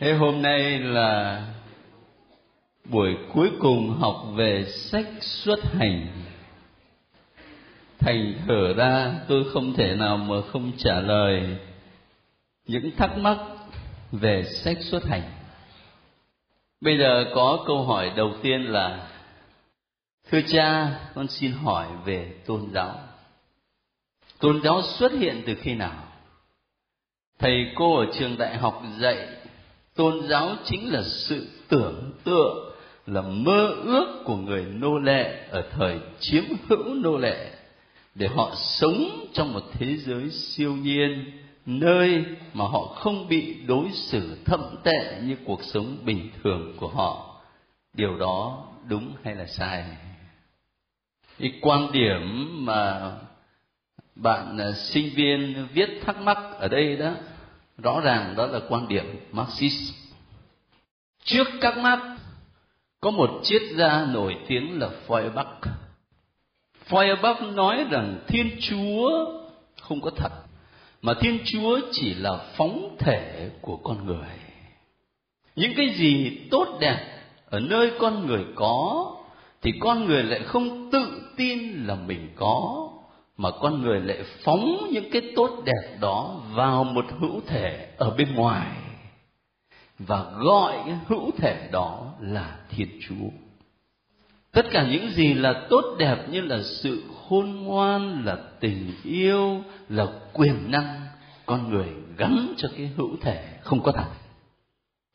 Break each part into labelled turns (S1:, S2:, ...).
S1: Thế hôm nay là buổi cuối cùng học về sách xuất hành. Thành thở ra tôi không thể nào mà không trả lời những thắc mắc về sách xuất hành. Bây giờ có câu hỏi đầu tiên là Thưa cha, con xin hỏi về tôn giáo. Tôn giáo xuất hiện từ khi nào? Thầy cô ở trường đại học dạy tôn giáo chính là sự tưởng tượng, là mơ ước của người nô lệ ở thời chiếm hữu nô lệ, để họ sống trong một thế giới siêu nhiên, nơi mà họ không bị đối xử thậm tệ như cuộc sống bình thường của họ. Điều đó đúng hay là sai? Cái quan điểm mà bạn à, sinh viên viết thắc mắc ở đây đó rõ ràng đó là quan điểm marxist trước các mắt có một triết gia nổi tiếng là Feuerbach. Feuerbach nói rằng Thiên Chúa không có thật, mà Thiên Chúa chỉ là phóng thể của con người. Những cái gì tốt đẹp ở nơi con người có thì con người lại không tự tin là mình có mà con người lại phóng những cái tốt đẹp đó vào một hữu thể ở bên ngoài và gọi cái hữu thể đó là thiên chúa. Tất cả những gì là tốt đẹp như là sự khôn ngoan, là tình yêu, là quyền năng, con người gắn cho cái hữu thể không có thật.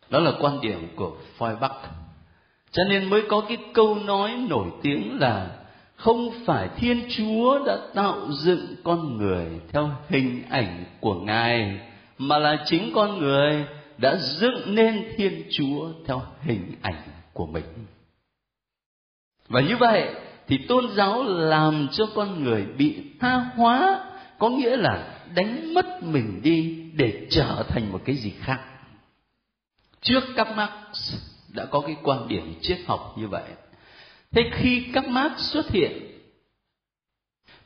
S1: Đó là quan điểm của Feuerbach cho nên mới có cái câu nói nổi tiếng là không phải thiên chúa đã tạo dựng con người theo hình ảnh của ngài, mà là chính con người đã dựng nên thiên chúa theo hình ảnh của mình. Và như vậy thì tôn giáo làm cho con người bị tha hóa có nghĩa là đánh mất mình đi để trở thành một cái gì khác. Trước các marx đã có cái quan điểm triết học như vậy thế khi các mác xuất hiện,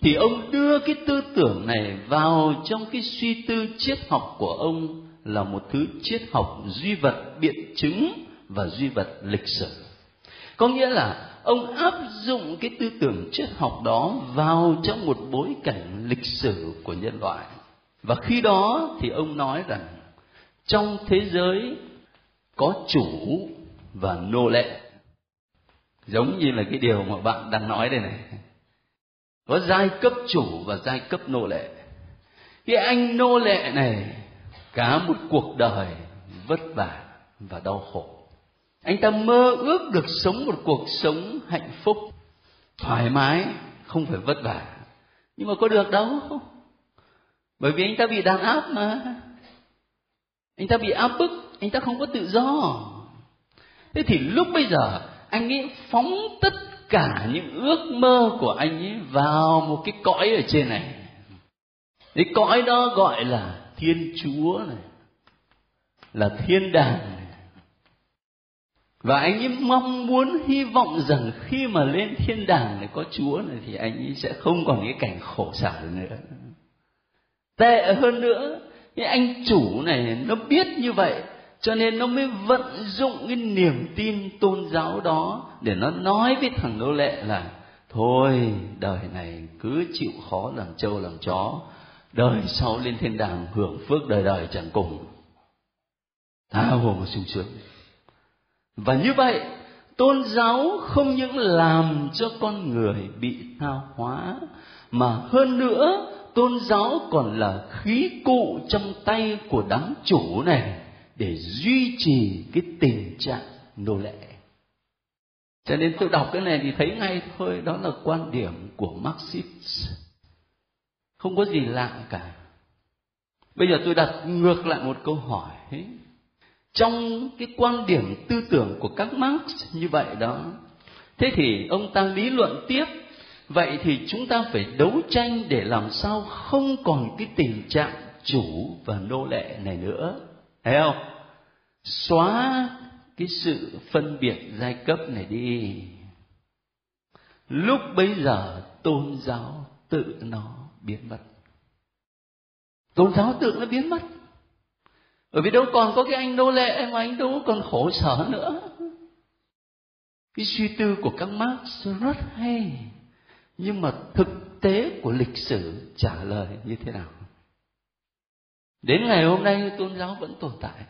S1: thì ông đưa cái tư tưởng này vào trong cái suy tư triết học của ông là một thứ triết học duy vật biện chứng và duy vật lịch sử. Có nghĩa là ông áp dụng cái tư tưởng triết học đó vào trong một bối cảnh lịch sử của nhân loại. Và khi đó thì ông nói rằng, trong thế giới có chủ và nô lệ giống như là cái điều mà bạn đang nói đây này. Có giai cấp chủ và giai cấp nô lệ. Cái anh nô lệ này, cả một cuộc đời vất vả và đau khổ. Anh ta mơ ước được sống một cuộc sống hạnh phúc, thoải mái, không phải vất vả. Nhưng mà có được đâu. Bởi vì anh ta bị đàn áp mà. Anh ta bị áp bức, anh ta không có tự do. Thế thì lúc bây giờ anh ấy phóng tất cả những ước mơ của anh ấy vào một cái cõi ở trên này. Cái cõi đó gọi là thiên chúa này, là thiên đàng này. Và anh ấy mong muốn, hy vọng rằng khi mà lên thiên đàng này có chúa này thì anh ấy sẽ không còn cái cảnh khổ sở nữa. Tệ hơn nữa, cái anh chủ này nó biết như vậy cho nên nó mới vận dụng cái niềm tin tôn giáo đó để nó nói với thằng nô lệ là, thôi, đời này cứ chịu khó làm trâu làm chó, đời sau lên thiên đàng hưởng phước đời đời chẳng cùng. Tha hồ mà sung sướng. Và như vậy, tôn giáo không những làm cho con người bị tha hóa, mà hơn nữa, tôn giáo còn là khí cụ trong tay của đám chủ này để duy trì cái tình trạng nô lệ. Cho nên tôi đọc cái này thì thấy ngay thôi, đó là quan điểm của marxist. Không có gì lạ cả. Bây giờ tôi đặt ngược lại một câu hỏi. Trong cái quan điểm tư tưởng của các marx như vậy đó, thế thì ông ta lý luận tiếp, vậy thì chúng ta phải đấu tranh để làm sao không còn cái tình trạng chủ và nô lệ này nữa. Thấy không? Xóa cái sự phân biệt giai cấp này đi. Lúc bấy giờ tôn giáo tự nó biến mất. Tôn giáo tự nó biến mất. Bởi vì đâu còn có cái anh nô lệ, mà anh đâu còn khổ sở nữa. Cái suy tư của các Marx rất hay, nhưng mà thực tế của lịch sử trả lời như thế nào? Đến ngày hôm nay, tôn giáo vẫn tồn tại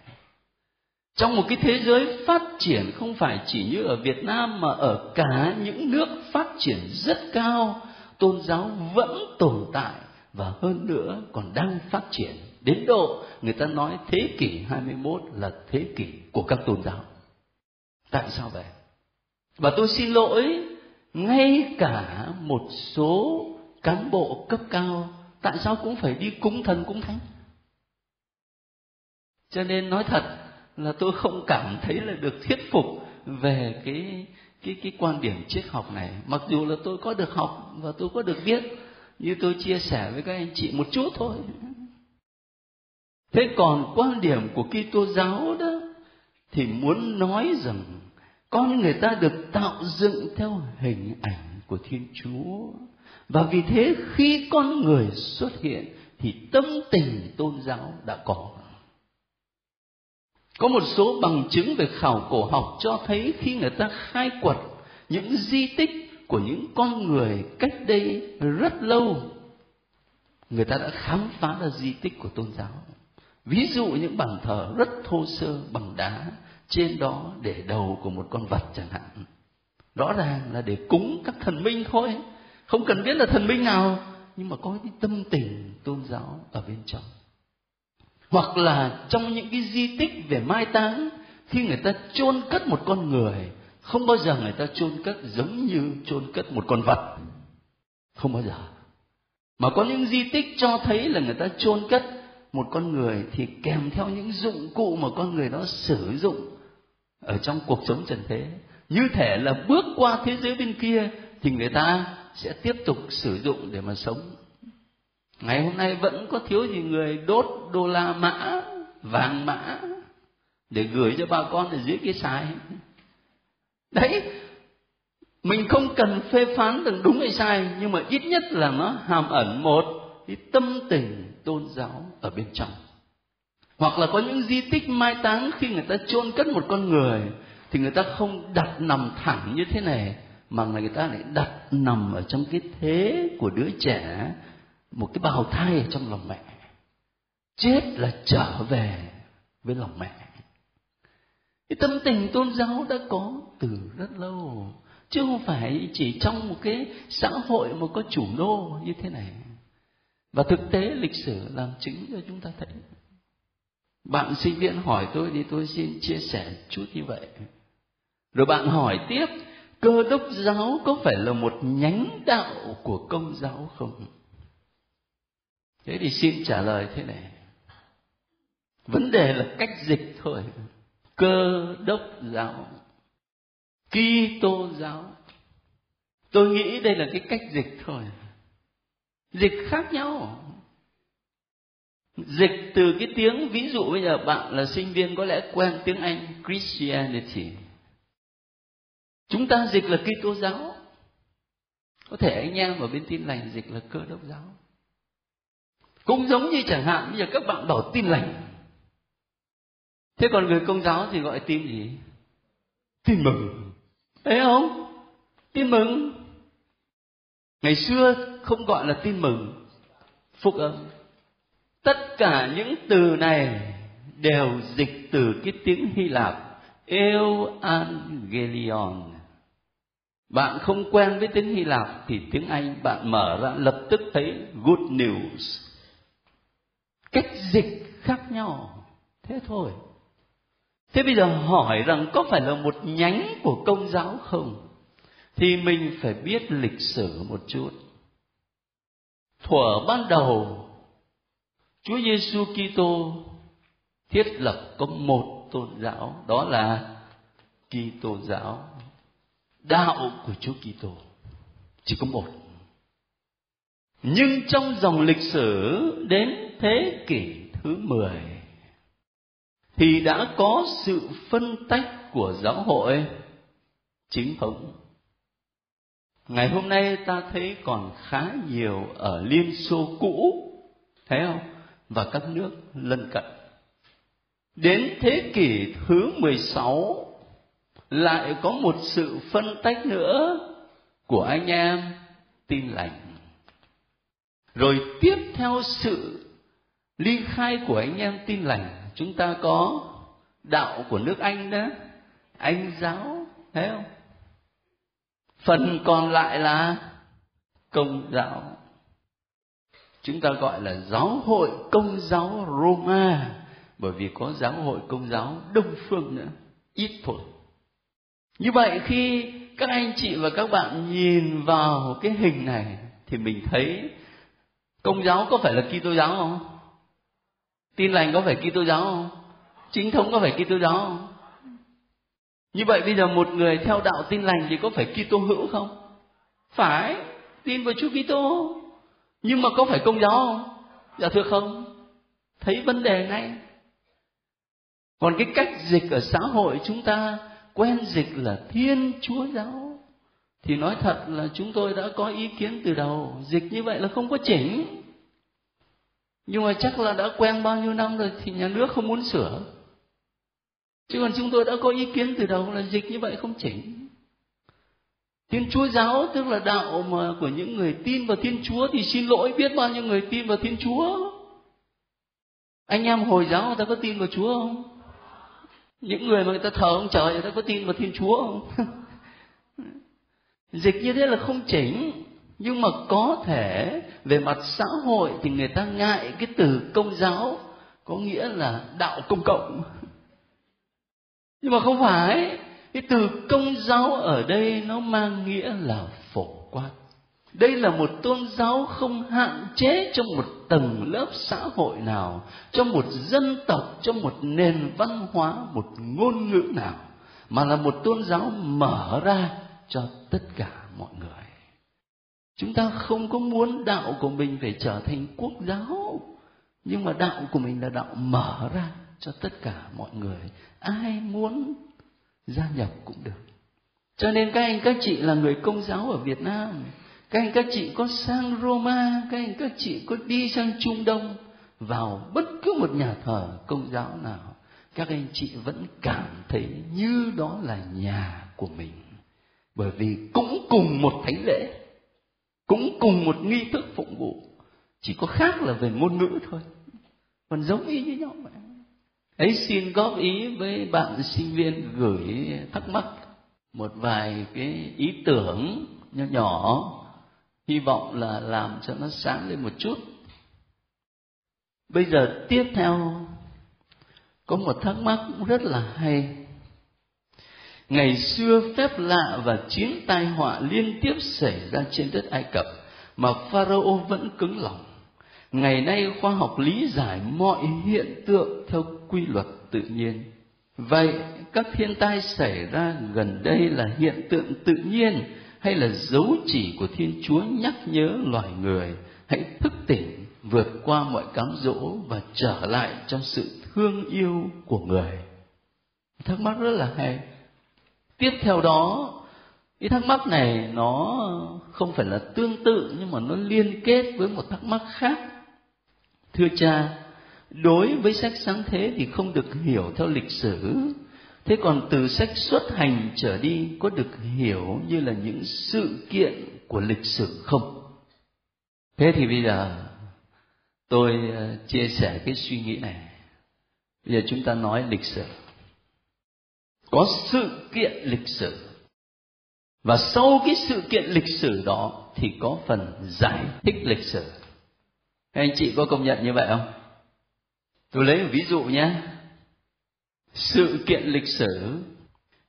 S1: trong một cái thế giới phát triển không phải chỉ như ở Việt Nam mà ở cả những nước phát triển rất cao, tôn giáo vẫn tồn tại và hơn nữa còn đang phát triển đến độ người ta nói thế kỷ 21 là thế kỷ của các tôn giáo. Tại sao vậy? Và tôi xin lỗi, ngay cả một số cán bộ cấp cao, tại sao cũng phải đi cúng thần, cúng thánh cho nên nói thật là tôi không cảm thấy là được thuyết phục về cái cái cái quan điểm triết học này. Mặc dù là tôi có được học và tôi có được biết, như tôi chia sẻ với các anh chị một chút thôi. Thế còn quan điểm của Kitô giáo đó thì muốn nói rằng con người ta được tạo dựng theo hình ảnh của Thiên Chúa. Và vì thế khi con người xuất hiện thì tâm tình tôn giáo đã có có một số bằng chứng về khảo cổ học cho thấy khi người ta khai quật những di tích của những con người cách đây rất lâu, người ta đã khám phá ra di tích của tôn giáo. Ví dụ những bàn thờ rất thô sơ bằng đá trên đó để đầu của một con vật chẳng hạn. Rõ ràng là để cúng các thần minh thôi, không cần biết là thần minh nào, nhưng mà có cái tâm tình tôn giáo ở bên trong hoặc là trong những cái di tích về mai táng, khi người ta chôn cất một con người, không bao giờ người ta chôn cất giống như chôn cất một con vật. Không bao giờ. Mà có những di tích cho thấy là người ta chôn cất một con người thì kèm theo những dụng cụ mà con người đó sử dụng ở trong cuộc sống trần thế. Như thể là bước qua thế giới bên kia thì người ta sẽ tiếp tục sử dụng để mà sống ngày hôm nay vẫn có thiếu gì người đốt đô la mã, vàng mã để gửi cho bà con ở dưới cái xài đấy, mình không cần phê phán được đúng hay sai, nhưng mà ít nhất là nó hàm ẩn một cái tâm tình tôn giáo ở bên trong. Hoặc là có những di tích mai táng khi người ta chôn cất một con người thì người ta không đặt nằm thẳng như thế này, mà người ta lại đặt nằm ở trong cái thế của đứa trẻ một cái bào thai ở trong lòng mẹ. Chết là trở về với lòng mẹ. Cái tâm tình tôn giáo đã có từ rất lâu, chứ không phải chỉ trong một cái xã hội mà có chủ nô như thế này. Và thực tế lịch sử làm chứng cho chúng ta thấy. Bạn sinh viên hỏi tôi thì tôi xin chia sẻ chút như vậy. Rồi bạn hỏi tiếp, cơ đốc giáo có phải là một nhánh đạo của công giáo không? Thế thì xin trả lời thế này. Vấn đề là cách dịch thôi. Cơ đốc giáo, Kitô giáo. Tôi nghĩ đây là cái cách dịch thôi. Dịch khác nhau. Dịch từ cái tiếng, ví dụ bây giờ bạn là sinh viên, có lẽ quen tiếng anh, christianity. Chúng ta dịch là Kitô giáo. Có thể anh em ở bên tin lành dịch là cơ đốc giáo cũng giống như chẳng hạn bây giờ các bạn bảo tin lành. Thế còn người công giáo thì gọi tin gì? Tin mừng. Thấy không? Tin mừng. Ngày xưa không gọi là tin mừng. Phúc âm. Tất cả những từ này đều dịch từ cái tiếng hy lạp evangelion bạn không quen với tiếng hy lạp thì tiếng anh bạn mở ra lập tức thấy good news cách dịch khác nhau. Thế thôi. Thế bây giờ hỏi rằng có phải là một nhánh của công giáo không? Thì mình phải biết lịch sử một chút. Thuở ban đầu, Chúa Giêsu Kitô thiết lập có một tôn giáo, đó là Kitô giáo. Đạo của Chúa Kitô, chỉ có một. Nhưng trong dòng lịch sử đến thế kỷ thứ 10 thì đã có sự phân tách của giáo hội chính thống. Ngày hôm nay ta thấy còn khá nhiều ở Liên Xô cũ, thấy không? Và các nước lân cận. đến thế kỷ thứ 16 lại có một sự phân tách nữa của anh em tin lành rồi tiếp theo sự ly khai của anh em tin lành, chúng ta có đạo của nước anh đó anh giáo, thấy không? Phần còn lại là công giáo. Chúng ta gọi là giáo hội công giáo roma, bởi vì có giáo hội công giáo đông phương nữa, ít thôi. Như vậy khi các anh chị và các bạn nhìn vào cái hình này thì mình thấy công giáo có phải là Kitô giáo không? Tin lành có phải Kitô giáo không? Chính thống có phải Kitô giáo không? Như vậy bây giờ một người theo đạo tin lành thì có phải Kitô hữu không? Phải, tin vào Chúa Kitô. Nhưng mà có phải công giáo không? Dạ thưa không. Thấy vấn đề ngay. Còn cái cách dịch ở xã hội chúng ta quen dịch là Thiên Chúa giáo thì nói thật là chúng tôi đã có ý kiến từ đầu dịch như vậy là không có chỉnh nhưng mà chắc là đã quen bao nhiêu năm rồi thì nhà nước không muốn sửa chứ còn chúng tôi đã có ý kiến từ đầu là dịch như vậy không chỉnh Thiên Chúa giáo, tức là đạo mà của những người tin vào Thiên Chúa thì xin lỗi, biết bao nhiêu người tin vào Thiên Chúa. Anh em Hồi giáo người ta có tin vào Chúa không? Những người mà người ta thờ ông trời người ta có tin vào Thiên Chúa không? Dịch như thế là không chỉnh nhưng mà có thể về mặt xã hội thì người ta ngại cái từ công giáo, có nghĩa là đạo công cộng. Nhưng mà không phải, cái từ công giáo ở đây nó mang nghĩa là phổ quát. Đây là một tôn giáo không hạn chế trong một tầng lớp xã hội nào cho một dân tộc cho một nền văn hóa, một ngôn ngữ nào, mà là một tôn giáo mở ra cho tất cả mọi người chúng ta không có muốn đạo của mình phải trở thành quốc giáo. Nhưng mà đạo của mình là đạo mở ra cho tất cả mọi người. Ai muốn gia nhập cũng được. Cho nên các anh các chị là người công giáo ở việt nam. Các anh các chị có sang roma, các anh các chị có đi sang trung đông, vào bất cứ một nhà thờ công giáo nào, các anh chị vẫn cảm thấy như đó là nhà của mình. Bởi vì cũng cùng một thánh lễ cũng cùng một nghi thức phụng vụ. Chỉ có khác là về ngôn ngữ thôi. Còn giống y như nhau vậy ấy xin góp ý với bạn sinh viên gửi thắc mắc một vài cái ý tưởng nhỏ nhỏ. Hy vọng là làm cho nó sáng lên một chút. Bây giờ tiếp theo, có một thắc mắc cũng rất là hay ngày xưa phép lạ và chiến tai họa liên tiếp xảy ra trên đất ai cập mà pharaoh vẫn cứng lòng. Ngày nay khoa học lý giải mọi hiện tượng theo quy luật tự nhiên. Vậy các thiên tai xảy ra gần đây là hiện tượng tự nhiên hay là dấu chỉ của thiên chúa nhắc nhớ loài người? Hãy thức tỉnh, vượt qua mọi cám dỗ và trở lại trong sự thương yêu của người. Thắc mắc rất là hay tiếp theo đó, cái thắc mắc này nó không phải là tương tự, nhưng mà nó liên kết với một thắc mắc khác. Thưa cha, đối với sách sáng thế thì không được hiểu theo lịch sử. Thế còn từ sách xuất hành trở đi, có được hiểu như là những sự kiện của lịch sử không? Thế thì bây giờ, tôi ờ, chia sẻ cái suy nghĩ này. Bây giờ chúng ta nói lịch sử có sự kiện lịch sử. Và sau cái sự kiện lịch sử đó thì có phần giải thích lịch sử. Các anh chị có công nhận như vậy không? Tôi lấy một ví dụ nhé. Sự kiện lịch sử,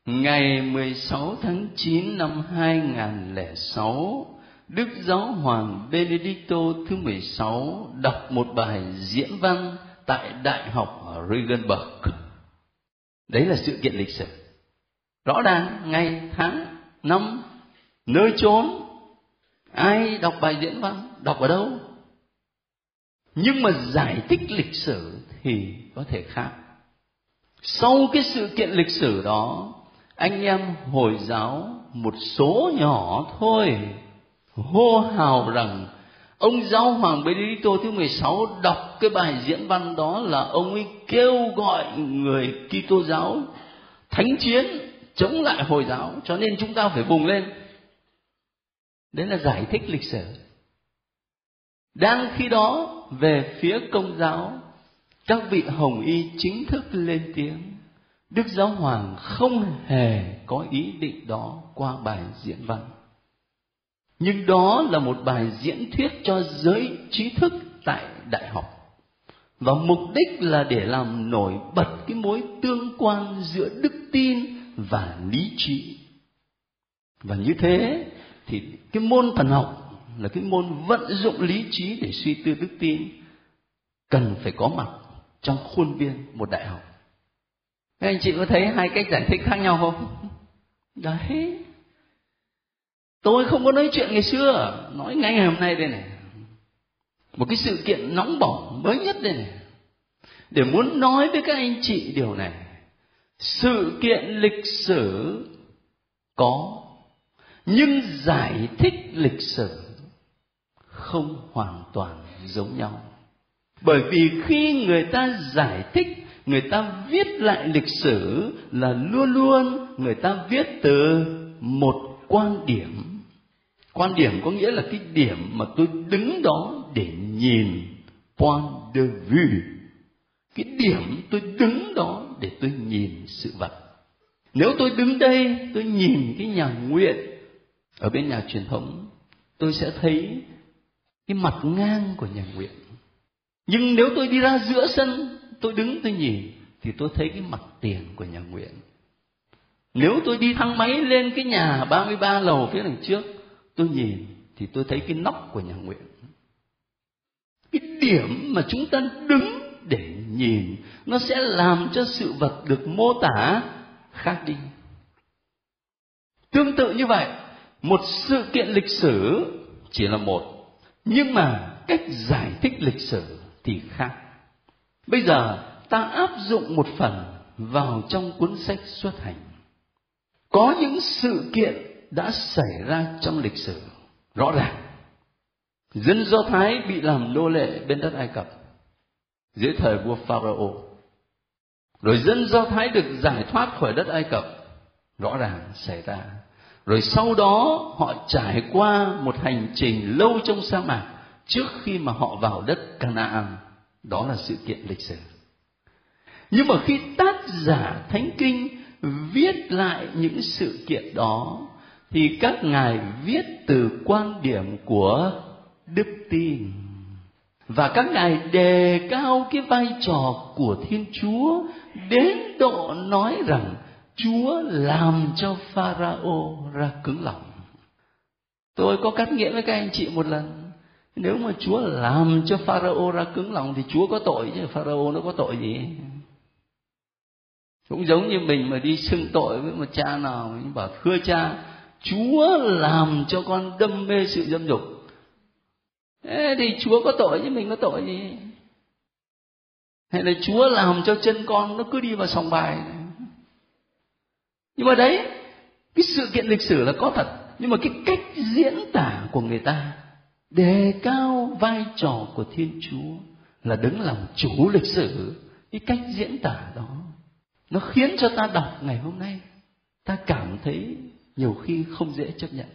S1: ngày 16 tháng 9 năm 2006 Đức Giáo Hoàng Benedicto thứ 16 đọc một bài diễn văn tại Đại học Regensburg đấy là sự kiện lịch sử. Rõ ràng, ngày tháng năm, nơi chốn, ai đọc bài diễn văn, đọc ở đâu. Nhưng mà giải thích lịch sử thì có thể khác. Sau cái sự kiện lịch sử đó, anh em hồi giáo một số nhỏ thôi, hô hào rằng Ông giáo hoàng Benedicto thứ 16 đọc cái bài diễn văn đó là ông ấy kêu gọi người Kitô giáo thánh chiến chống lại Hồi giáo, cho nên chúng ta phải vùng lên. Đấy là giải thích lịch sử. Đang khi đó về phía công giáo, các vị hồng y chính thức lên tiếng. Đức Giáo Hoàng không hề có ý định đó qua bài diễn văn nhưng đó là một bài diễn thuyết cho giới trí thức tại đại học. Và mục đích là để làm nổi bật cái mối tương quan giữa đức tin và lý trí. Và như thế thì cái môn thần học là cái môn vận dụng lý trí để suy tư đức tin cần phải có mặt trong khuôn viên một đại học. Các anh chị có thấy hai cách giải thích khác nhau không? Đấy tôi không có nói chuyện ngày xưa. Nói ngay ngày hôm nay đây này. Một cái sự kiện nóng bỏng mới nhất đây này. Để muốn nói với các anh chị điều này, sự kiện lịch sử có, nhưng giải thích lịch sử không hoàn toàn giống nhau. Bởi vì khi người ta giải thích, người ta viết lại lịch sử là luôn luôn người ta viết từ một quan điểm quan điểm có nghĩa là cái điểm mà tôi đứng đó để nhìn point de vue. Cái điểm tôi đứng đó để tôi nhìn sự vật. Nếu tôi đứng đây tôi nhìn cái nhà nguyện ở bên nhà truyền thống tôi sẽ thấy cái mặt ngang của nhà nguyện. Nhưng nếu tôi đi ra giữa sân tôi đứng tôi nhìn thì tôi thấy cái mặt tiền của nhà nguyện. Nếu tôi đi thang máy lên cái nhà 33 lầu phía đằng trước, tôi nhìn thì tôi thấy cái nóc của nhà nguyện. Cái điểm mà chúng ta đứng để nhìn nó sẽ làm cho sự vật được mô tả khác đi. Tương tự như vậy, một sự kiện lịch sử chỉ là một, nhưng mà cách giải thích lịch sử thì khác. Bây giờ ta áp dụng một phần vào trong cuốn sách xuất hành có những sự kiện đã xảy ra trong lịch sử. Rõ ràng, dân do thái bị làm nô lệ bên đất ai cập dưới thời vua pharaoh rồi dân do thái được giải thoát khỏi đất ai cập, rõ ràng xảy ra. Rồi sau đó họ trải qua một hành trình lâu trong sa mạc trước khi mà họ vào đất Canaan. Đó là sự kiện lịch sử. Nhưng mà khi tác giả thánh kinh viết lại những sự kiện đó thì các ngài viết từ quan điểm của đức tin. Và các ngài đề cao cái vai trò của thiên chúa đến độ nói rằng chúa làm cho pharaoh ra cứng lòng. Tôi có cắt nghĩa với các anh chị một lần. Nếu mà chúa làm cho pharaoh ra cứng lòng thì chúa có tội chứ pharaoh nó có tội gì? Cũng giống như mình mà đi xưng tội với một cha nào mình bảo thưa cha chúa làm cho con đâm mê sự dâm dục. Ê, thì chúa có tội chứ mình có tội gì? Hay là chúa làm cho chân con nó cứ đi vào sòng bài? Nhưng mà đấy cái sự kiện lịch sử là có thật nhưng mà cái cách diễn tả của người ta đề cao vai trò của thiên chúa là đứng làm chủ lịch sử. Cái cách diễn tả đó nó khiến cho ta đọc ngày hôm nay ta cảm thấy nhiều khi không dễ chấp nhận.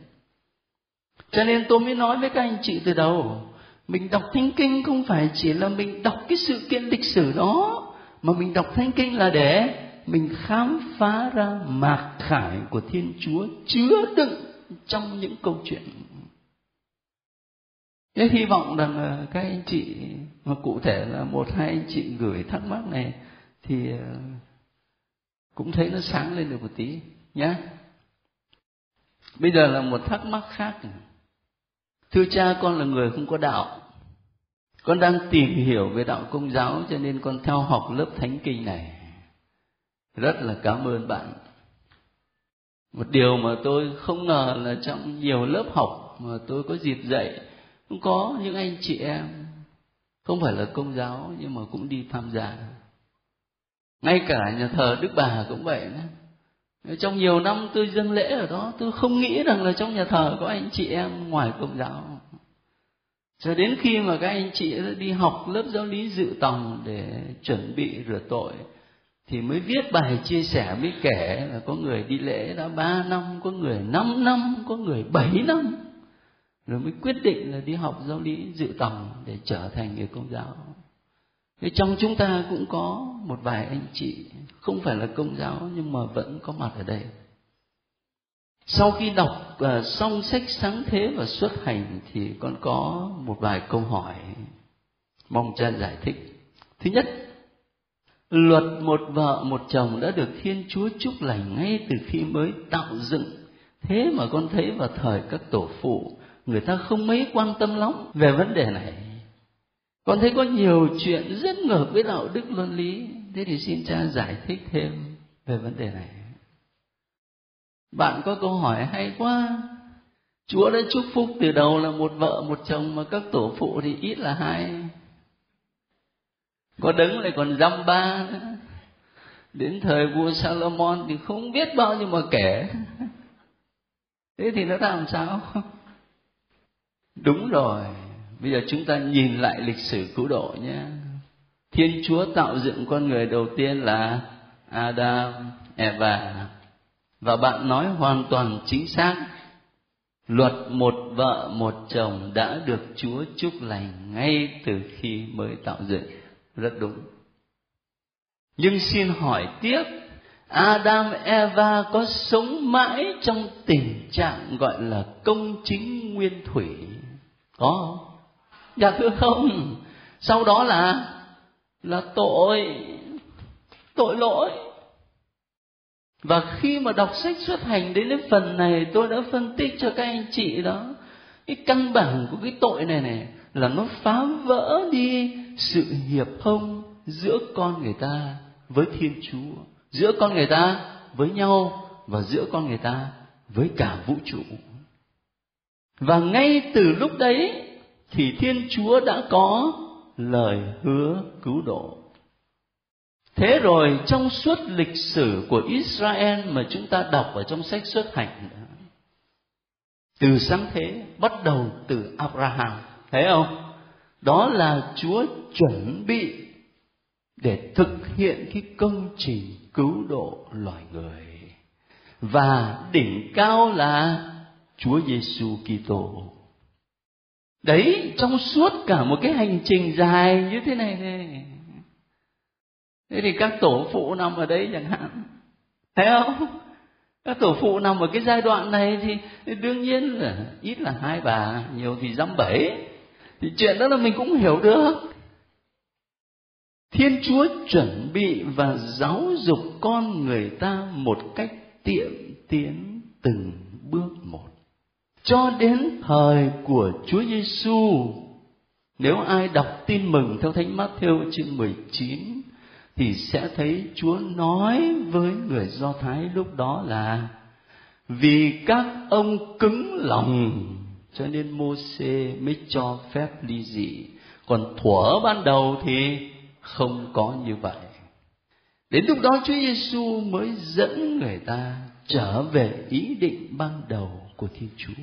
S1: Cho nên tôi mới nói với các anh chị từ đầu, mình đọc thánh kinh không phải chỉ là mình đọc cái sự kiện lịch sử đó, mà mình đọc thánh kinh là để mình khám phá ra mạc khải của thiên chúa chứa đựng trong những câu chuyện. Thế hy vọng rằng ờ, các anh chị, mà cụ thể là một, hai anh chị gửi thắc mắc này thì ờ, cũng thấy nó sáng lên được một tí nhé bây giờ là một thắc mắc khác. Thưa cha, con là người không có đạo. Con đang tìm hiểu về đạo công giáo cho nên con theo học lớp thánh kinh này. Rất là cảm ơn bạn. Một điều mà tôi không ngờ là trong nhiều lớp học mà tôi có dịp dạy, cũng có những anh chị em, không phải là công giáo nhưng mà cũng đi tham gia. Ngay cả nhà thờ đức bà cũng vậy nữa trong nhiều năm tôi dâng lễ ở đó, tôi không nghĩ rằng là trong nhà thờ có anh chị em ngoài công giáo. Cho đến khi mà các anh chị đi học lớp giáo lý dự tòng để chuẩn bị rửa tội, thì mới viết bài chia sẻ, mới kể là có người đi lễ đã ba năm, có người năm năm, có người bảy năm. Rồi mới quyết định là đi học giáo lý dự tòng để trở thành người công giáo thế trong chúng ta cũng có một vài anh chị không phải là công giáo nhưng mà vẫn có mặt ở đây. Sau khi đọc uh, xong sách sáng thế và xuất hành thì con có một vài câu hỏi mong cha giải thích. Thứ nhất luật một vợ một chồng đã được thiên chúa chúc lành ngay từ khi mới tạo dựng. Thế mà con thấy vào thời các tổ phụ người ta không mấy quan tâm lắm về vấn đề này con thấy có nhiều chuyện rất ngược với đạo đức luân lý. Thế thì xin cha giải thích thêm về vấn đề này. Bạn có câu hỏi hay quá. Chúa đã chúc phúc từ đầu là một vợ, một chồng mà các tổ phụ thì ít là hai. Có đứng lại còn dăm ba nữa. Đến thời vua Salomon thì không biết bao nhiêu mà kể. Thế thì nó làm sao? Đúng rồi bây giờ chúng ta nhìn lại lịch sử cứu độ nhé. Thiên chúa tạo dựng con người đầu tiên là adam, eva. Và bạn nói hoàn toàn chính xác, luật một vợ, một chồng đã được chúa chúc lành ngay từ khi mới tạo dựng. Rất đúng. Nhưng xin hỏi tiếp, Adam, Eva có sống mãi trong tình trạng gọi là công chính nguyên thủy có không? Dạ thưa không. Sau đó là là tội tội lỗi. Và khi mà đọc sách xuất hành đến đến phần này, tôi đã phân tích cho các anh chị đó, cái căn bản của cái tội này này là nó phá vỡ đi sự hiệp thông giữa con người ta với thiên chúa, giữa con người ta với nhau và giữa con người ta với cả vũ trụ. Và ngay từ lúc đấy thì thiên chúa đã có lời hứa cứu độ. Thế rồi trong suốt lịch sử của israel mà chúng ta đọc ở trong sách xuất hành từ sáng thế, bắt đầu từ abraham, thấy không? Đó là chúa chuẩn bị để thực hiện cái công trình cứu độ loài người. Và đỉnh cao là Chúa Giêsu Kitô. Đấy, trong suốt cả một cái hành trình dài như thế này này. Thế thì các tổ phụ nằm ở đấy chẳng hạn. Thấy không? Các tổ phụ nằm ở cái giai đoạn này thì đương nhiên là ít là hai bà, nhiều thì dăm bảy. Thì chuyện đó là mình cũng hiểu được. Thiên Chúa chuẩn bị và giáo dục con người ta một cách tiệm tiến từng bước một cho đến thời của Chúa Giêsu. Nếu ai đọc tin mừng theo Thánh Matthew chương 19 thì sẽ thấy Chúa nói với người Do Thái lúc đó là, vì các ông cứng lòng, cho nên Môsê mới cho phép ly dị. Còn thuở ban đầu thì không có như vậy. Đến lúc đó Chúa Giêsu mới dẫn người ta trở về ý định ban đầu của Thiên Chúa.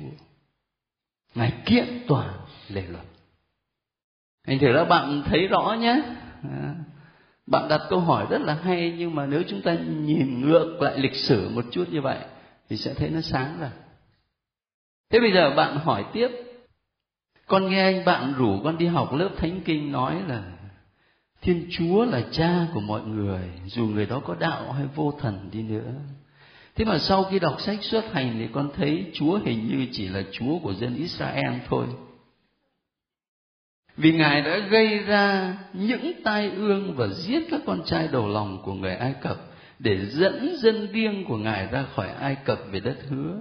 S1: Ngài kiện toàn lề luật. Anh thử là bạn thấy rõ nhé. À, bạn đặt câu hỏi rất là hay nhưng mà nếu chúng ta nhìn ngược lại lịch sử một chút như vậy thì sẽ thấy nó sáng ra. Thế bây giờ bạn hỏi tiếp. Con nghe anh bạn rủ con đi học lớp thánh kinh nói là Thiên Chúa là cha của mọi người, dù người đó có đạo hay vô thần đi nữa thế mà sau khi đọc sách xuất hành thì con thấy chúa hình như chỉ là chúa của dân israel thôi. Vì ngài đã gây ra những tai ương và giết các con trai đầu lòng của người ai cập để dẫn dân riêng của ngài ra khỏi ai cập về đất hứa.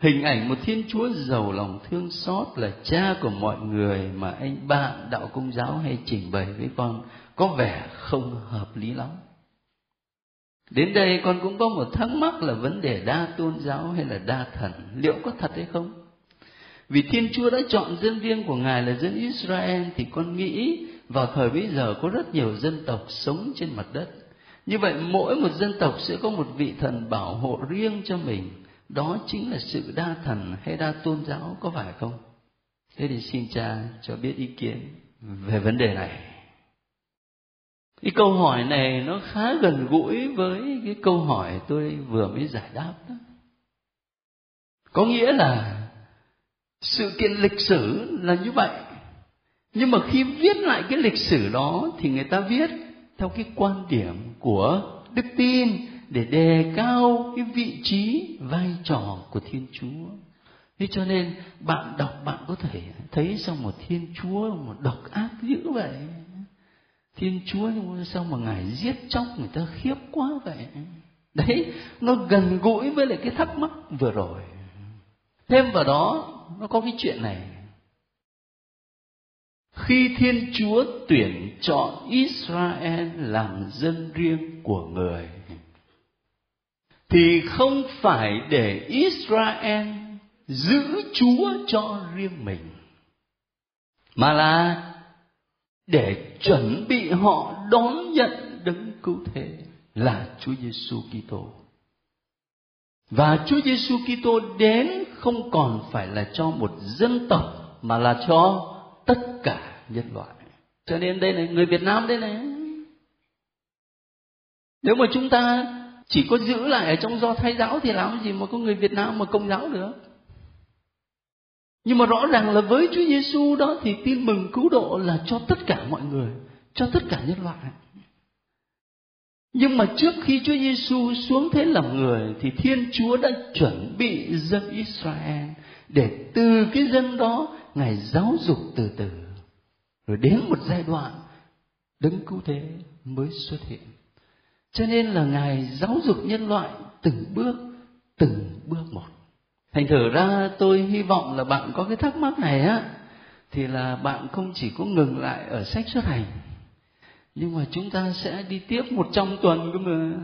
S1: Hình ảnh một thiên chúa giàu lòng thương xót là cha của mọi người mà anh bạn, đạo công giáo hay trình bày với con có vẻ không hợp lý lắm. Đến đây con cũng có một thắc mắc là vấn đề đa tôn giáo hay là đa thần, liệu có thật hay không? Vì Thiên Chúa đã chọn dân riêng của Ngài là dân Israel thì con nghĩ vào thời bây giờ có rất nhiều dân tộc sống trên mặt đất. Như vậy mỗi một dân tộc sẽ có một vị thần bảo hộ riêng cho mình. Đó chính là sự đa thần hay đa tôn giáo có phải không? thế thì xin cha cho biết ý kiến về vấn đề này cái câu hỏi này nó khá gần gũi với cái câu hỏi tôi vừa mới giải đáp đó. Có nghĩa là sự kiện lịch sử là như vậy. Nhưng mà khi viết lại cái lịch sử đó thì người ta viết theo cái quan điểm của đức tin để đề cao cái vị trí, vai trò của thiên chúa. Thế cho nên bạn đọc bạn có thể thấy sao một thiên chúa một độc ác dữ vậy? Thiên chúa sao mà ngài giết chóc người ta khiếp quá vậy? Đấy, nó gần gũi với lại cái thắc mắc vừa rồi. Thêm vào đó, nó có cái chuyện này. Khi thiên chúa tuyển chọn israel làm dân riêng của người, thì không phải để israel giữ chúa cho riêng mình, mà là để chuẩn bị họ đón nhận đấng cứu thế là Chúa Giêsu Kitô. Và Chúa Giêsu Kitô đến không còn phải là cho một dân tộc, mà là cho tất cả nhân loại. Cho nên đây này, người Việt Nam đây này. Nếu mà chúng ta chỉ có giữ lại ở trong do thái giáo thì làm gì mà có người Việt Nam mà công giáo được? Nhưng mà rõ ràng là với Chúa Giêsu đó thì tin mừng cứu độ là cho tất cả mọi người, cho tất cả nhân loại. Nhưng mà trước khi Chúa Giêsu xuống thế làm người thì Thiên Chúa đã chuẩn bị dân Israel để từ cái dân đó ngài giáo dục từ từ rồi đến một giai đoạn đấng cứu thế mới xuất hiện. Cho nên là ngài giáo dục nhân loại từng bước từng bước một thành thử ra tôi hy vọng là bạn có cái thắc mắc này á, thì là bạn không chỉ có ngừng lại ở sách xuất hành, nhưng mà chúng ta sẽ đi tiếp một trăm tuần cơ mà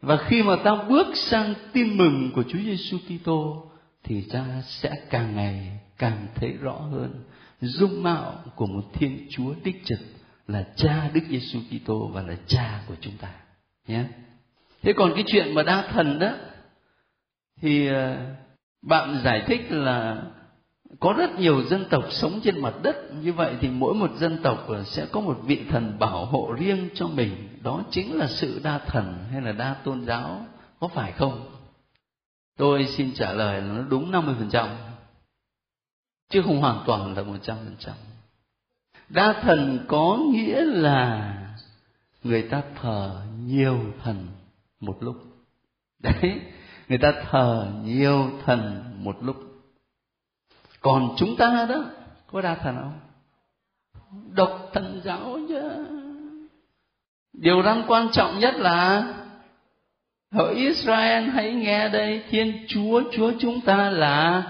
S1: và khi mà ta bước sang tin mừng của Chúa Giêsu Kitô, thì ta sẽ càng ngày càng thấy rõ hơn dung mạo của một Thiên Chúa đích trực là Cha Đức Giêsu Kitô và là Cha của chúng ta nhé. Thế còn cái chuyện mà đa thần đó thì ờ, bạn giải thích là có rất nhiều dân tộc sống trên mặt đất. Như vậy thì mỗi một dân tộc sẽ có một vị thần bảo hộ riêng cho mình. Đó chính là sự đa thần hay là đa tôn giáo, có phải không? Tôi xin trả lời là nó đúng 50% chứ không hoàn toàn là 100% đa thần có nghĩa là người ta thờ nhiều thần một lúc. Đấy người ta thờ nhiều thần một lúc. Còn chúng ta đó, có đa thần không? Độc thần giáo chứ điều đang quan trọng nhất là, hỡi Israel, hãy nghe đây, Thiên Chúa Chúa chúng ta là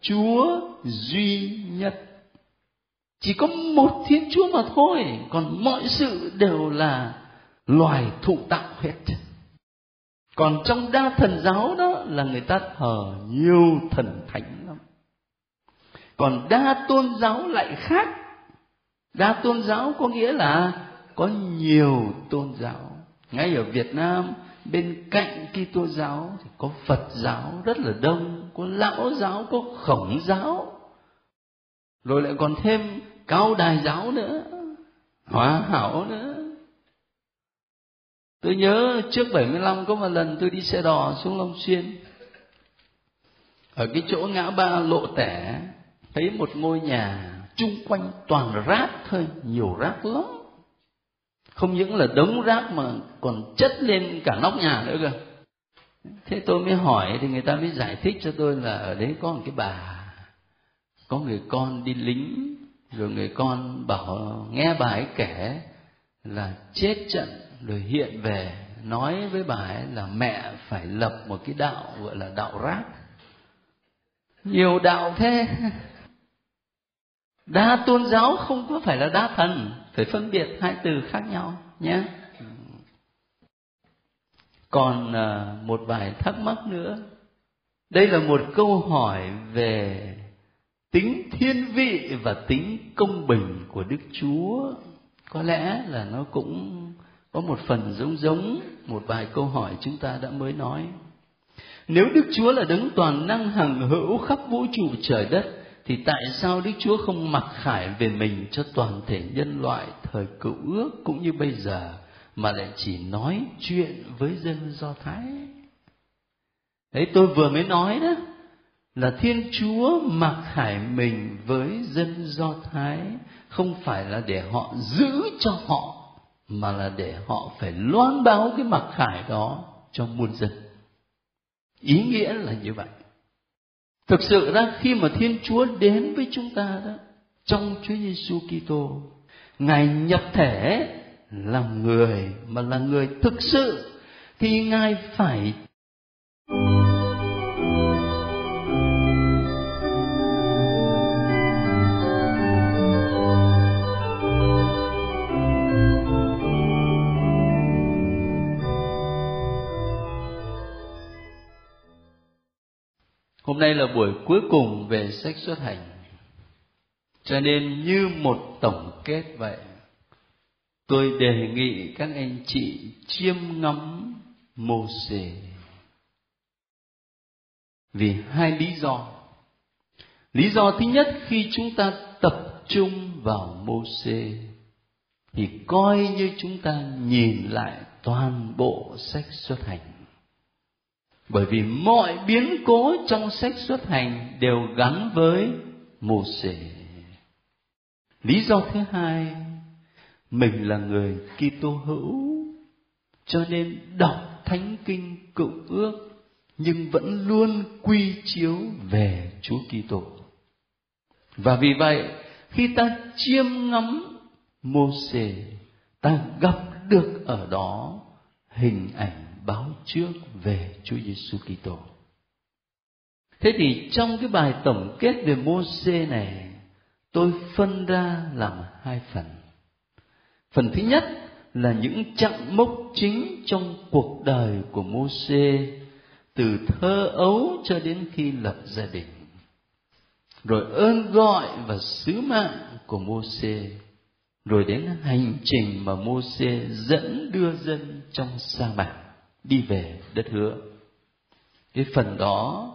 S1: Chúa duy nhất. Chỉ có một Thiên Chúa mà thôi, còn mọi sự đều là loài thụ tạo hết còn trong đa thần giáo đó là người ta thờ nhiều thần thánh lắm. Còn đa tôn giáo lại khác. Đa tôn giáo có nghĩa là có nhiều tôn giáo. Ngay ở Việt Nam bên cạnh Kitô giáo thì có Phật giáo rất là đông, có lão giáo, có khổng giáo, rồi lại còn thêm cao đài giáo nữa, hóa hảo nữa, Tôi nhớ trước 75 có một lần tôi đi xe đò xuống Long Xuyên. Ở cái chỗ ngã ba lộ tẻ, thấy một ngôi nhà chung quanh toàn rác thôi, nhiều rác lắm. Không những là đống rác mà còn chất lên cả nóc nhà nữa cơ. Thế tôi mới hỏi thì người ta mới giải thích cho tôi là ở đấy có một cái bà, có người con đi lính, rồi người con bảo nghe bà ấy kể là chết trận rồi hiện về nói với bà ấy là mẹ phải lập một cái đạo gọi là đạo rác. Nhiều đạo thế. Đa tôn giáo không có phải là đa thần phải phân biệt hai từ khác nhau nhé. Còn à, một vài thắc mắc nữa. Đây là một câu hỏi về tính thiên vị và tính công bình của đức chúa. Có lẽ là nó cũng có một phần giống giống một vài câu hỏi chúng ta đã mới nói nếu Đức Chúa là đấng toàn năng hằng hữu khắp vũ trụ trời đất, thì tại sao Đức Chúa không mặc khải về mình cho toàn thể nhân loại thời cựu ước cũng như bây giờ mà lại chỉ nói chuyện với dân Do Thái? Đấy tôi vừa mới nói đó là Thiên Chúa mặc khải mình với dân Do Thái không phải là để họ giữ cho họ mà là để họ phải loan báo cái mặc khải đó cho muôn dân. Ý nghĩa là như vậy. Thực sự ra khi mà Thiên Chúa đến với chúng ta đó trong Chúa Giêsu Kitô, Ngài nhập thể làm người mà là người thực sự thì Ngài phải Hôm nay là buổi cuối cùng về sách xuất hành. Cho nên như một tổng kết vậy, tôi đề nghị các anh chị chiêm ngắm mô xề vì hai lý do. Lý do thứ nhất khi chúng ta tập trung vào mô xê thì coi như chúng ta nhìn lại toàn bộ sách xuất hành bởi vì mọi biến cố trong sách xuất hành đều gắn với mô xê lý do thứ hai, mình là người Kitô hữu, cho nên đọc thánh kinh cựu ước nhưng vẫn luôn quy chiếu về Chúa Kitô. Và vì vậy, khi ta chiêm ngắm mô xê ta gặp được ở đó hình ảnh báo trước về Chúa Giêsu Kitô. Thế thì trong cái bài tổng kết về Môse này, tôi phân ra làm hai phần. Phần thứ nhất là những chặng mốc chính trong cuộc đời của Môse từ thơ ấu cho đến khi lập gia đình. Rồi ơn gọi và sứ mạng của Môse, rồi đến hành trình mà Môse dẫn đưa dân trong sa mạc đi về đất hứa. Cái phần đó,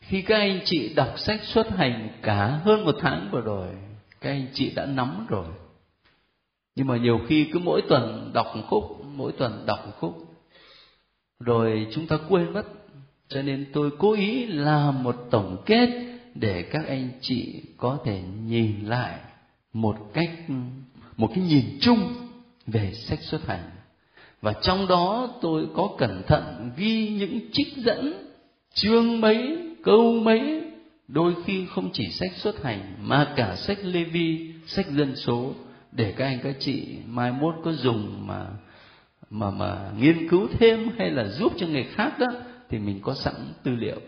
S1: khi các anh chị đọc sách xuất hành cả hơn một tháng vừa rồi, các anh chị đã nắm rồi. Nhưng mà nhiều khi cứ mỗi tuần đọc một khúc, mỗi tuần đọc một khúc, rồi chúng ta quên mất. Cho nên tôi cố ý làm một tổng kết để các anh chị có thể nhìn lại một cách, một cái nhìn chung về sách xuất hành và trong đó tôi có cẩn thận ghi những trích dẫn, chương mấy, câu mấy. Đôi khi không chỉ sách xuất hành, mà cả sách lê vi sách dân số, để các anh, các chị mai mốt có dùng mà mà mà nghiên cứu thêm hay là giúp cho người khác đó, thì mình có sẵn tư liệu.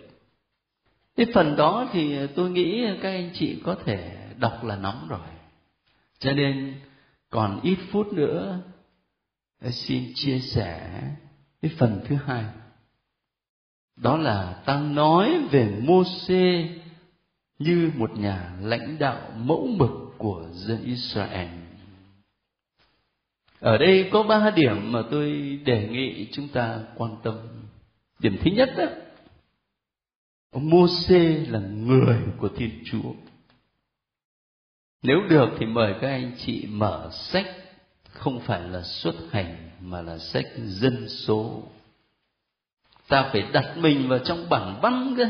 S1: Cái phần đó thì tôi nghĩ các anh chị có thể đọc là nóng rồi. Cho nên còn ít phút nữa xin chia sẻ cái phần thứ hai đó là ta nói về Môsê như một nhà lãnh đạo mẫu mực của dân Israel. Ở đây có ba điểm mà tôi đề nghị chúng ta quan tâm. Điểm thứ nhất đó, ông Môsê là người của Thiên Chúa. Nếu được thì mời các anh chị mở sách không phải là xuất hành mà là sách dân số. Ta phải đặt mình vào trong bản văn cơ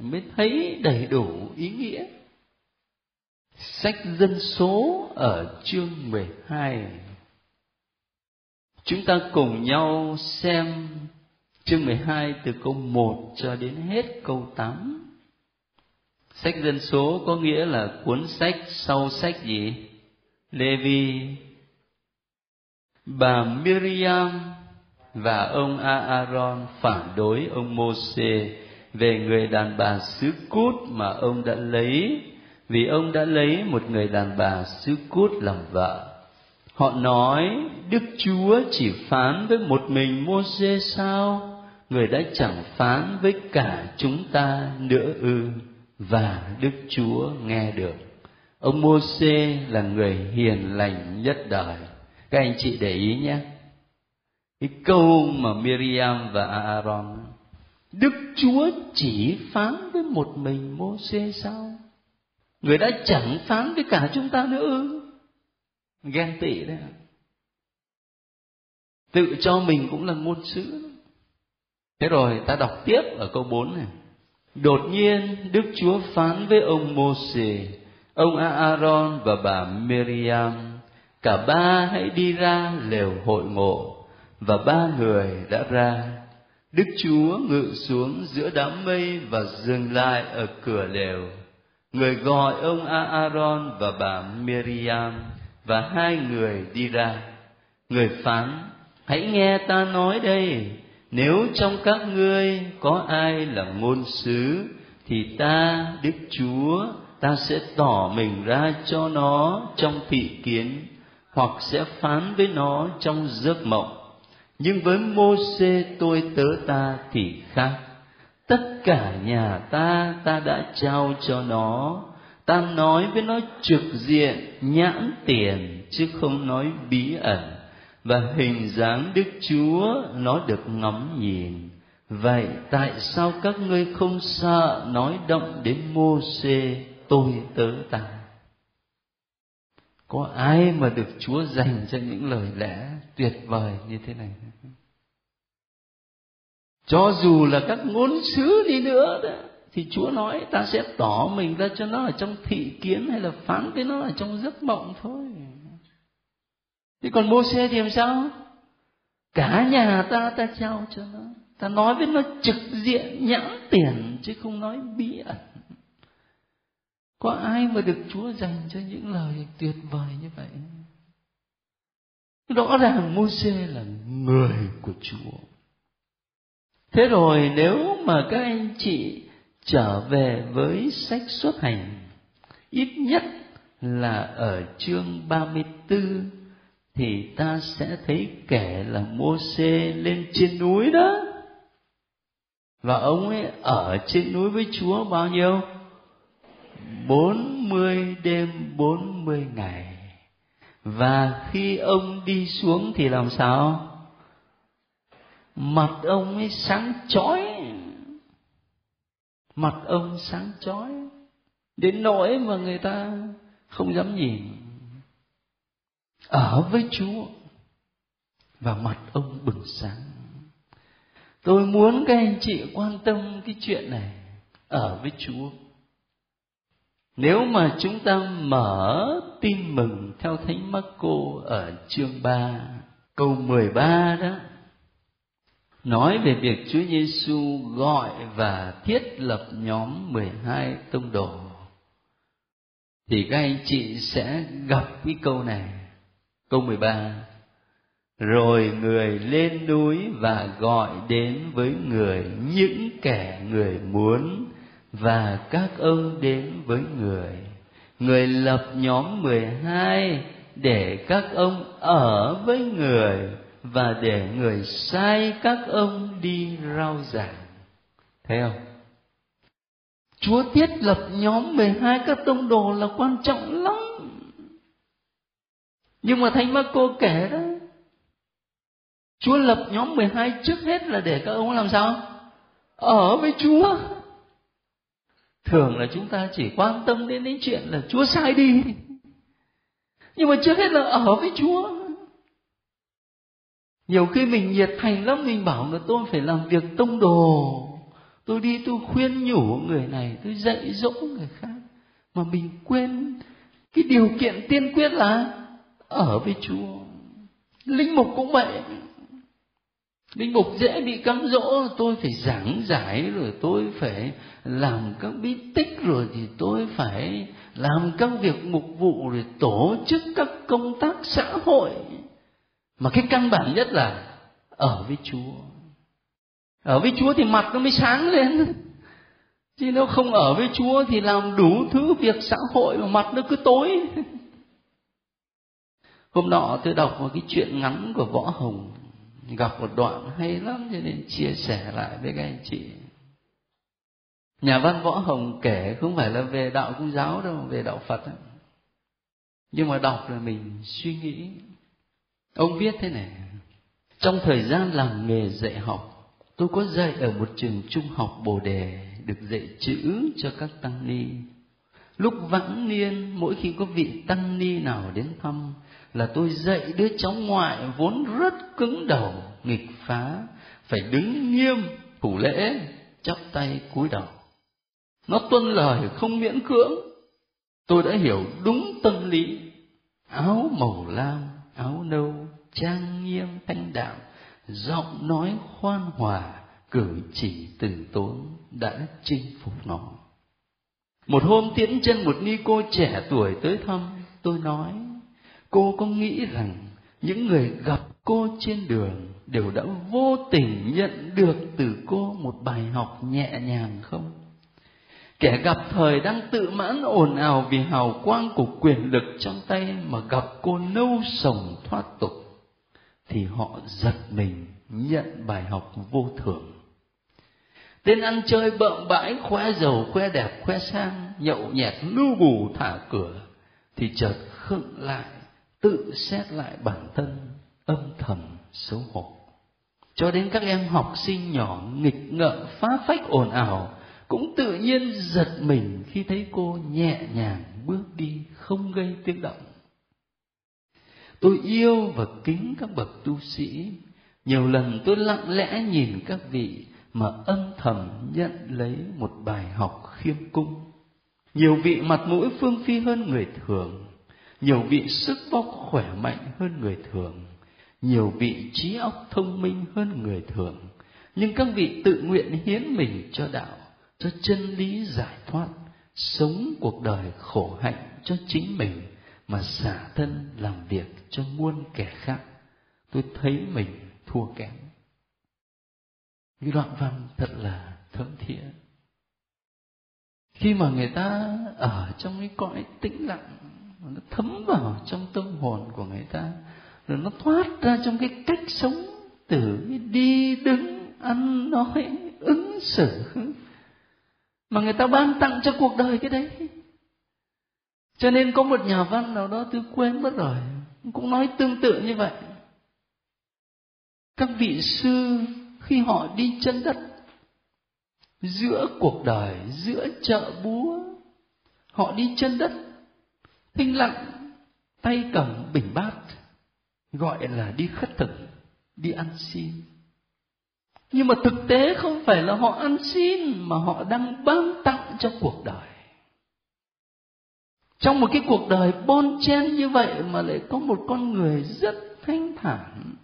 S1: mới thấy đầy đủ ý nghĩa. Sách dân số ở chương 12 chúng ta cùng nhau xem chương 12 từ câu 1 cho đến hết câu 8 sách dân số có nghĩa là cuốn sách, sau sách gì? Lê Vi bà Miriam và ông Aaron phản đối ông Môsê về người đàn bà xứ cút mà ông đã lấy, vì ông đã lấy một người đàn bà xứ cút làm vợ. Họ nói, Đức Chúa chỉ phán với một mình Môsê sao? Người đã chẳng phán với cả chúng ta nữa ư? Và Đức Chúa nghe được. Ông Môsê là người hiền lành nhất đời các anh chị để ý nhé cái câu mà Miriam và Aaron Đức Chúa chỉ phán với một mình Môsê sao? Người đã chẳng phán với cả chúng ta nữa ư? Ghen tị đấy Tự cho mình cũng là ngôn sứ. Thế rồi ta đọc tiếp ở câu 4 này. Đột nhiên Đức Chúa phán với ông Môsê, ông Aaron và bà Miriam, cả ba hãy đi ra lều hội ngộ và ba người đã ra Đức Chúa ngự xuống giữa đám mây và dừng lại ở cửa lều. Người gọi ông Aaron và bà Miriam và hai người đi ra. Người phán, hãy nghe ta nói đây, nếu trong các ngươi có ai là ngôn sứ, thì ta, Đức Chúa, ta sẽ tỏ mình ra cho nó trong thị kiến, hoặc sẽ phán với nó trong giấc mộng. Nhưng với mô xê tôi tớ ta thì khác. Tất cả nhà ta ta đã trao cho nó. Ta nói với nó trực diện, nhãn tiền, chứ không nói bí ẩn. Và hình dáng đức chúa, nó được ngắm nhìn. Vậy tại sao các ngươi không sợ nói động đến mô xê tôi tớ ta có ai mà được chúa dành cho những lời lẽ tuyệt vời như thế này cho dù là các ngôn sứ đi nữa đó, thì Chúa nói ta sẽ tỏ mình ra cho nó ở trong thị kiến hay là phán với nó ở trong giấc mộng thôi. Thế còn mô xe thì làm sao? Cả nhà ta ta trao cho nó. Ta nói với nó trực diện, nhãn tiền, chứ không nói bí ẩn. Có ai mà được Chúa dành cho những lời tuyệt vời như vậy? Rõ ràng mô là người của Chúa thế rồi nếu mà các anh chị trở về với sách xuất hành, ít nhất là ở chương 34 thì ta sẽ thấy kẻ là mô lên trên núi đó và ông ấy ở trên núi với Chúa bao nhiêu? Bốn mươi đêm bốn mươi ngày. Và khi ông đi xuống thì làm sao? mặt ông ấy sáng chói. Mặt ông sáng chói. Đến nỗi mà người ta không dám nhìn. Ở với chúa. Và mặt ông bừng sáng. Tôi muốn các anh chị quan tâm cái chuyện này. Ở với chúa nếu mà chúng ta mở tin mừng theo Thánh Marco ở chương 3 câu 13 đó, nói về việc Chúa Giêsu gọi và thiết lập nhóm 12 tông đồ, thì các anh chị sẽ gặp cái câu này. Câu 13 rồi người lên núi và gọi đến với người, những kẻ người muốn và các ông đến với người người lập nhóm 12 để các ông ở với người và để người sai các ông đi rao giảng. Thấy không? Chúa thiết lập nhóm 12 các tông đồ là quan trọng lắm. Nhưng mà Thánh cô kể đó, Chúa lập nhóm 12 trước hết là để các ông làm sao? Ở với Chúa. Thường là chúng ta chỉ quan tâm đến những chuyện là Chúa sai đi. Nhưng mà trước hết là ở với Chúa. Nhiều khi mình nhiệt thành lắm mình bảo là tôi phải làm việc tông đồ. Tôi đi tôi khuyên nhủ người này tôi dạy dỗ người khác. Mà mình quên cái điều kiện tiên quyết là ở với chúa. Linh mục cũng vậy linh mục dễ bị cám dỗ, tôi phải giảng giải rồi tôi phải làm các bí tích rồi thì tôi phải làm các việc mục vụ rồi tổ chức các công tác xã hội. Mà cái căn bản nhất là ở với chúa. Ở với chúa thì mặt nó mới sáng lên. Chứ nếu không ở với chúa thì làm đủ thứ việc xã hội mà mặt nó cứ tối. Hôm nọ tôi đọc một cái chuyện ngắn của võ hồng gặp một đoạn hay lắm, cho nên chia sẻ lại với các anh chị. Nhà văn võ hồng kể, không phải là về đạo công giáo đâu, về đạo phật ấy. nhưng mà đọc là mình suy nghĩ. Ông viết thế này, trong thời gian làm nghề dạy học, tôi có dạy ở một trường trung học bồ đề được dạy chữ cho các tăng ni. Lúc vãng niên, mỗi khi có vị tăng ni nào đến thăm là tôi dạy đứa cháu ngoại vốn rất cứng đầu, nghịch phá, phải đứng nghiêm, thủ lễ, chắp tay cúi đầu. Nó tuân lời, không miễn cưỡng. Tôi đã hiểu đúng tâm lý. Áo màu lam, áo nâu, trang nghiêm, thanh đạo giọng nói khoan hòa, cử chỉ từ tốn đã chinh phục nó. Một hôm tiễn chân một ni cô trẻ tuổi tới thăm, tôi nói cô có nghĩ rằng những người gặp cô trên đường đều đã vô tình nhận được từ cô một bài học nhẹ nhàng không? Kẻ gặp thời đang tự mãn ồn ào vì hào quang của quyền lực trong tay mà gặp cô nâu sồng thoát tục, thì họ giật mình nhận bài học vô thường. Tên ăn chơi bợm bãi, khoe giàu, khoe đẹp, khoe sang, nhậu nhẹt lưu bù thả cửa, thì chợt khựng lại tự xét lại bản thân âm thầm xấu hổ. Cho đến các em học sinh nhỏ nghịch ngợm, phá phách ồn ào, cũng tự nhiên giật mình khi thấy cô nhẹ nhàng bước đi không gây tiếng động. Tôi yêu và kính các bậc tu sĩ. Nhiều lần tôi lặng lẽ nhìn các vị mà âm thầm nhận lấy một bài học khiêm cung. Nhiều vị mặt mũi phương phi hơn người thường nhiều vị sức bóc khỏe mạnh hơn người thường. Nhiều vị trí óc thông minh hơn người thường. Nhưng các vị tự nguyện hiến mình cho đạo, cho chân lý giải thoát, sống cuộc đời khổ hạnh cho chính mình, mà xả thân làm việc cho muôn kẻ khác. Tôi thấy mình thua kém. Cái đoạn văn thật là thấm thía. Khi mà người ta ở trong cái cõi tĩnh lặng nó thấm vào trong tâm hồn của người ta. Rồi nó thoát ra trong cái cách sống từ đi đứng, ăn, nói, ứng xử. Mà người ta ban tặng cho cuộc đời cái đấy. Cho nên có một nhà văn nào đó tôi quên mất rồi. Cũng nói tương tự như vậy. Các vị sư khi họ đi chân đất, giữa cuộc đời, giữa chợ búa, họ đi chân đất thinh lặng, tay cầm bình bát, gọi là đi khất thực, đi ăn xin. Nhưng mà thực tế không phải là họ ăn xin, mà họ đang ban tặng cho cuộc đời. Trong một cái cuộc đời bon chen như vậy mà lại có một con người rất thanh thản,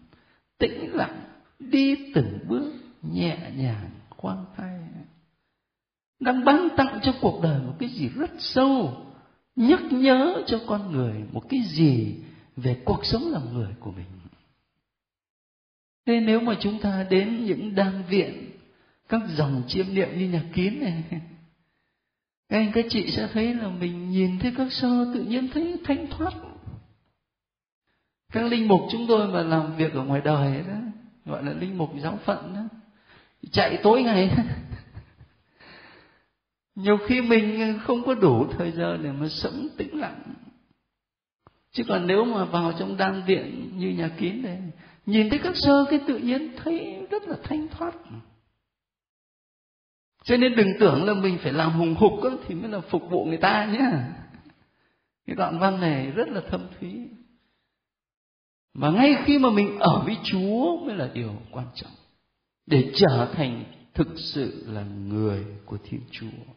S1: tĩnh lặng, đi từng bước nhẹ nhàng khoan thai, đang ban tặng cho cuộc đời một cái gì rất sâu nhắc nhớ cho con người một cái gì về cuộc sống làm người của mình. Thế nếu mà chúng ta đến những đan viện, các dòng chiêm niệm như nhạc kín này, các anh, các chị sẽ thấy là mình nhìn thấy các sơ tự nhiên thấy thanh thoát. Các linh mục chúng tôi mà làm việc ở ngoài đời đó, gọi là linh mục giáo phận đó, chạy tối ngày. nhiều khi mình không có đủ thời giờ để mà sống tĩnh lặng. Chứ còn nếu mà vào trong đan viện như nhà kín này nhìn thấy các sơ cái tự nhiên thấy rất là thanh thoát. Cho nên đừng tưởng là mình phải làm hùng hục đó, thì mới là phục vụ người ta nhé cái đoạn văn này rất là thâm thúy. Và ngay khi mà mình ở với chúa mới là điều quan trọng. Để trở thành thực sự là người của thiên chúa.